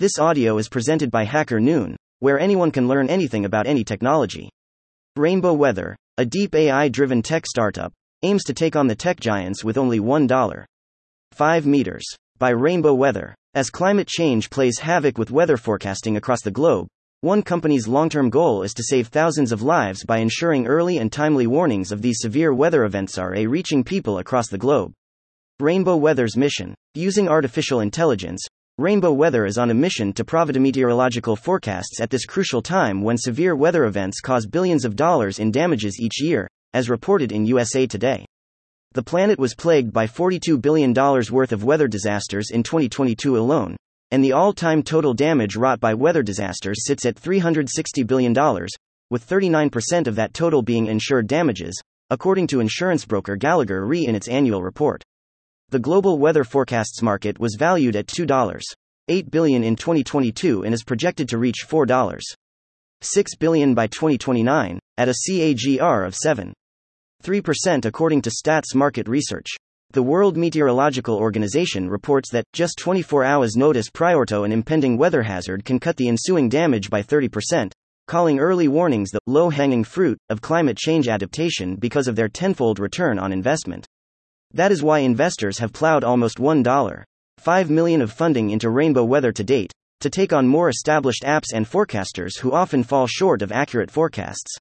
This audio is presented by Hacker Noon, where anyone can learn anything about any technology. Rainbow Weather, a deep AI driven tech startup, aims to take on the tech giants with only $1. 5 meters. By Rainbow Weather. As climate change plays havoc with weather forecasting across the globe, one company's long term goal is to save thousands of lives by ensuring early and timely warnings of these severe weather events are a reaching people across the globe. Rainbow Weather's mission. Using artificial intelligence, Rainbow Weather is on a mission to provide meteorological forecasts at this crucial time when severe weather events cause billions of dollars in damages each year, as reported in USA Today. The planet was plagued by $42 billion worth of weather disasters in 2022 alone, and the all time total damage wrought by weather disasters sits at $360 billion, with 39% of that total being insured damages, according to insurance broker Gallagher Re in its annual report. The global weather forecasts market was valued at $2.8 billion in 2022 and is projected to reach $4.6 billion by 2029, at a CAGR of 7.3% according to Stats Market Research. The World Meteorological Organization reports that just 24 hours notice prior to an impending weather hazard can cut the ensuing damage by 30%, calling early warnings the low hanging fruit of climate change adaptation because of their tenfold return on investment. That is why investors have plowed almost $1.5 million of funding into Rainbow Weather to date, to take on more established apps and forecasters who often fall short of accurate forecasts.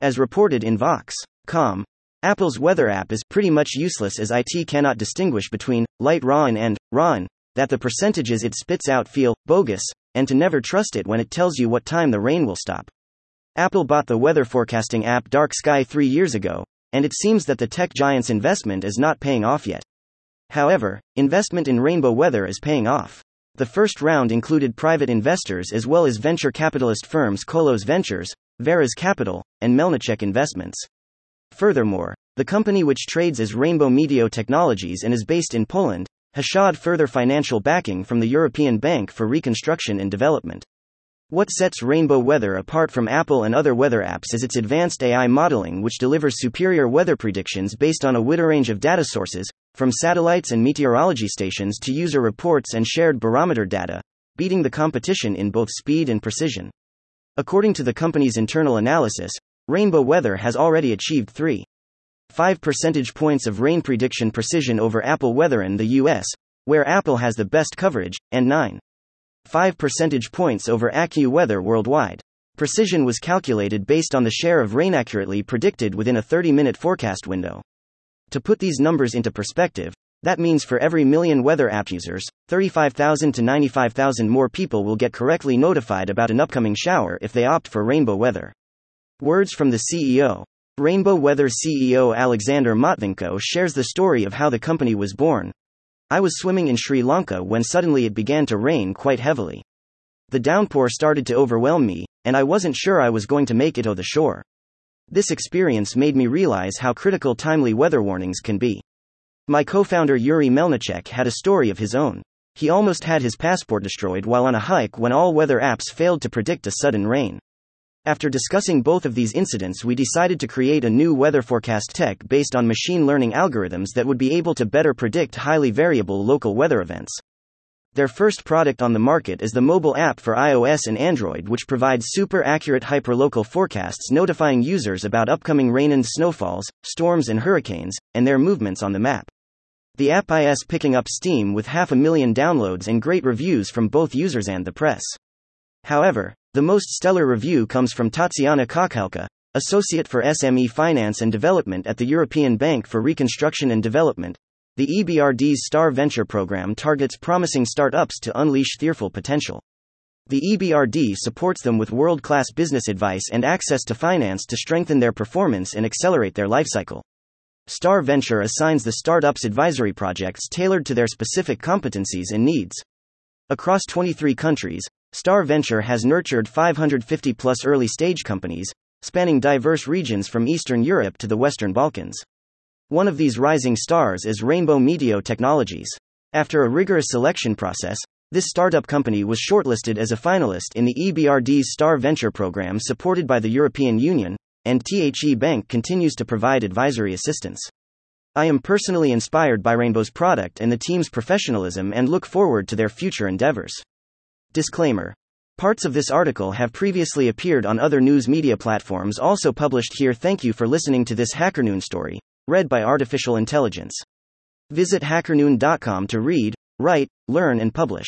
As reported in Vox.com, Apple's weather app is pretty much useless as IT cannot distinguish between light rain and rain, that the percentages it spits out feel bogus, and to never trust it when it tells you what time the rain will stop. Apple bought the weather forecasting app Dark Sky three years ago, and it seems that the tech giant's investment is not paying off yet. However, investment in Rainbow Weather is paying off. The first round included private investors as well as venture capitalist firms Kolos Ventures, Veras Capital, and Melnichek Investments. Furthermore, the company which trades as Rainbow Meteo Technologies and is based in Poland, has shot further financial backing from the European Bank for Reconstruction and Development. What sets Rainbow Weather apart from Apple and other weather apps is its advanced AI modeling, which delivers superior weather predictions based on a wide range of data sources, from satellites and meteorology stations to user reports and shared barometer data, beating the competition in both speed and precision. According to the company's internal analysis, Rainbow Weather has already achieved 3. 5 percentage points of rain prediction precision over Apple Weather in the US, where Apple has the best coverage, and 9. 5 percentage points over AccuWeather worldwide. Precision was calculated based on the share of rain accurately predicted within a 30 minute forecast window. To put these numbers into perspective, that means for every million weather app users, 35,000 to 95,000 more people will get correctly notified about an upcoming shower if they opt for rainbow weather. Words from the CEO. Rainbow Weather CEO Alexander Matveenko shares the story of how the company was born, I was swimming in Sri Lanka when suddenly it began to rain quite heavily. The downpour started to overwhelm me, and I wasn't sure I was going to make it to the shore. This experience made me realize how critical timely weather warnings can be. My co founder Yuri Melnichek had a story of his own. He almost had his passport destroyed while on a hike when all weather apps failed to predict a sudden rain. After discussing both of these incidents, we decided to create a new weather forecast tech based on machine learning algorithms that would be able to better predict highly variable local weather events. Their first product on the market is the mobile app for iOS and Android, which provides super accurate hyperlocal forecasts notifying users about upcoming rain and snowfalls, storms, and hurricanes, and their movements on the map. The app is picking up steam with half a million downloads and great reviews from both users and the press. However, the most stellar review comes from Tatiana Kokhalka, Associate for SME Finance and Development at the European Bank for Reconstruction and Development. The EBRD's Star Venture program targets promising startups to unleash fearful potential. The EBRD supports them with world class business advice and access to finance to strengthen their performance and accelerate their lifecycle. Star Venture assigns the startups advisory projects tailored to their specific competencies and needs. Across 23 countries, Star Venture has nurtured 550 plus early stage companies, spanning diverse regions from Eastern Europe to the Western Balkans. One of these rising stars is Rainbow Meteo Technologies. After a rigorous selection process, this startup company was shortlisted as a finalist in the EBRD's Star Venture program supported by the European Union, and THE Bank continues to provide advisory assistance. I am personally inspired by Rainbow's product and the team's professionalism and look forward to their future endeavors. Disclaimer. Parts of this article have previously appeared on other news media platforms also published here. Thank you for listening to this HackerNoon story, read by Artificial Intelligence. Visit hackernoon.com to read, write, learn, and publish.